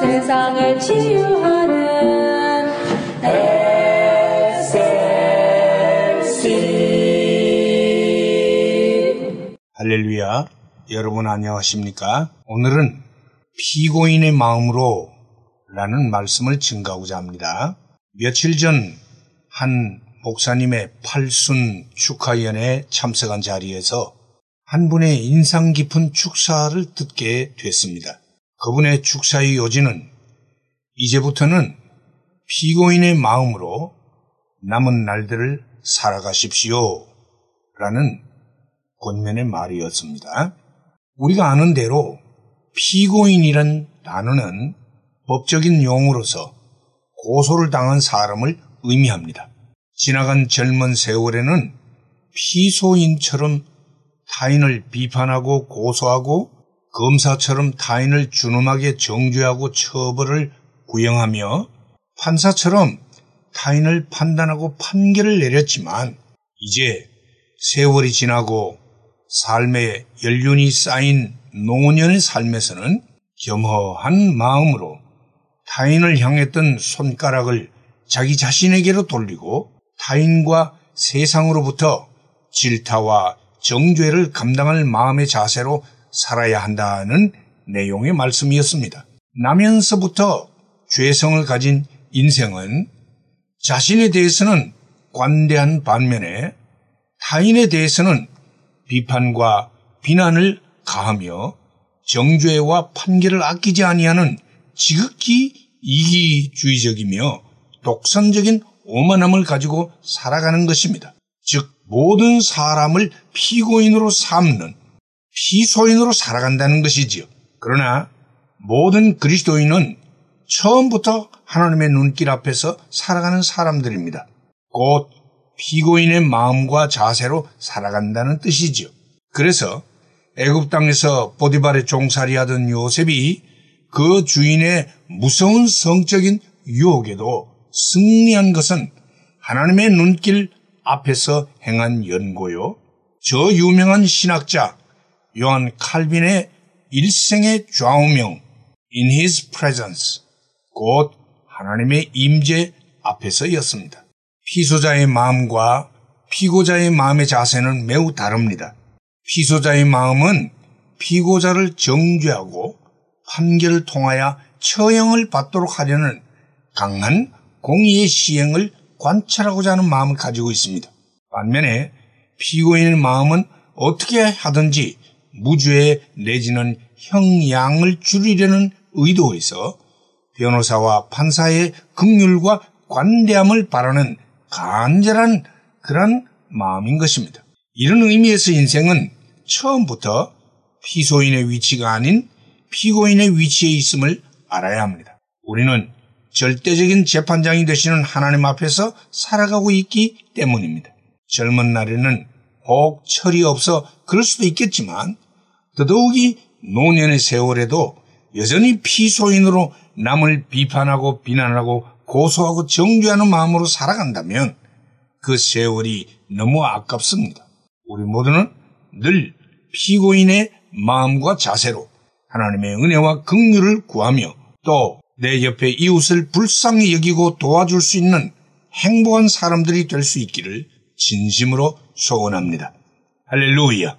세상을 치유하는 SLC 할렐루야. 여러분 안녕하십니까? 오늘은 피고인의 마음으로 라는 말씀을 증가하고자 합니다. 며칠 전 한 목사님의 팔순 축하연에 참석한 자리에서 한 분의 인상 깊은 축사를 듣게 됐습니다. 그분의 축사의 요지는 이제부터는 피고인의 마음으로 남은 날들을 살아가십시오. 라는 권면의 말이었습니다. 우리가 아는 대로 피고인이란 단어는 법적인 용어로서 고소를 당한 사람을 의미합니다. 지나간 젊은 세월에는 피소인처럼 타인을 비판하고 고소하고 검사처럼 타인을 준엄하게 정죄하고 처벌을 구형하며 판사처럼 타인을 판단하고 판결을 내렸지만 이제 세월이 지나고 삶의 연륜이 쌓인 노년의 삶에서는 겸허한 마음으로 타인을 향했던 손가락을 자기 자신에게로 돌리고 타인과 세상으로부터 질타와 정죄를 감당할 마음의 자세로 살아야 한다는 내용의 말씀이었습니다. 나면서부터 죄성을 가진 인생은 자신에 대해서는 관대한 반면에 타인에 대해서는 비판과 비난을 가하며 정죄와 판결을 아끼지 아니하는 지극히 이기주의적이며 독선적인 오만함을 가지고 살아가는 것입니다. 즉 모든 사람을 피고인으로 삼는 피소인으로 살아간다는 것이지요. 그러나 모든 그리스도인은 처음부터 하나님의 눈길 앞에서 살아가는 사람들입니다. 곧 피고인의 마음과 자세로 살아간다는 뜻이지요. 그래서 애굽 땅에서 보디발의 종살이 하던 요셉이 그 주인의 무서운 성적인 유혹에도 승리한 것은 하나님의 눈길 앞에서 행한 연고요. 저 유명한 신학자 요한 칼빈의 일생의 좌우명 in his presence 곧 하나님의 임재 앞에서였습니다. 피소자의 마음과 피고자의 마음의 자세는 매우 다릅니다. 피소자의 마음은 피고자를 정죄하고 판결을 통하여 처형을 받도록 하려는 강한 공의의 시행을 관찰하고자 하는 마음을 가지고 있습니다. 반면에 피고인의 마음은 어떻게 하든지 무죄 내지는 형량을 줄이려는 의도에서 변호사와 판사의 극률과 관대함을 바라는 간절한 그런 마음인 것입니다. 이런 의미에서 인생은 처음부터 피소인의 위치가 아닌 피고인의 위치에 있음을 알아야 합니다. 우리는 절대적인 재판장이 되시는 하나님 앞에서 살아가고 있기 때문입니다. 젊은 날에는 혹 철이 없어 그럴 수도 있겠지만 더더욱이 노년의 세월에도 여전히 피소인으로 남을 비판하고 비난하고 고소하고 정죄하는 마음으로 살아간다면 그 세월이 너무 아깝습니다. 우리 모두는 늘 피고인의 마음과 자세로 하나님의 은혜와 긍휼을 구하며 또 내 옆에 이웃을 불쌍히 여기고 도와줄 수 있는 행복한 사람들이 될 수 있기를 진심으로 소원합니다. 할렐루야.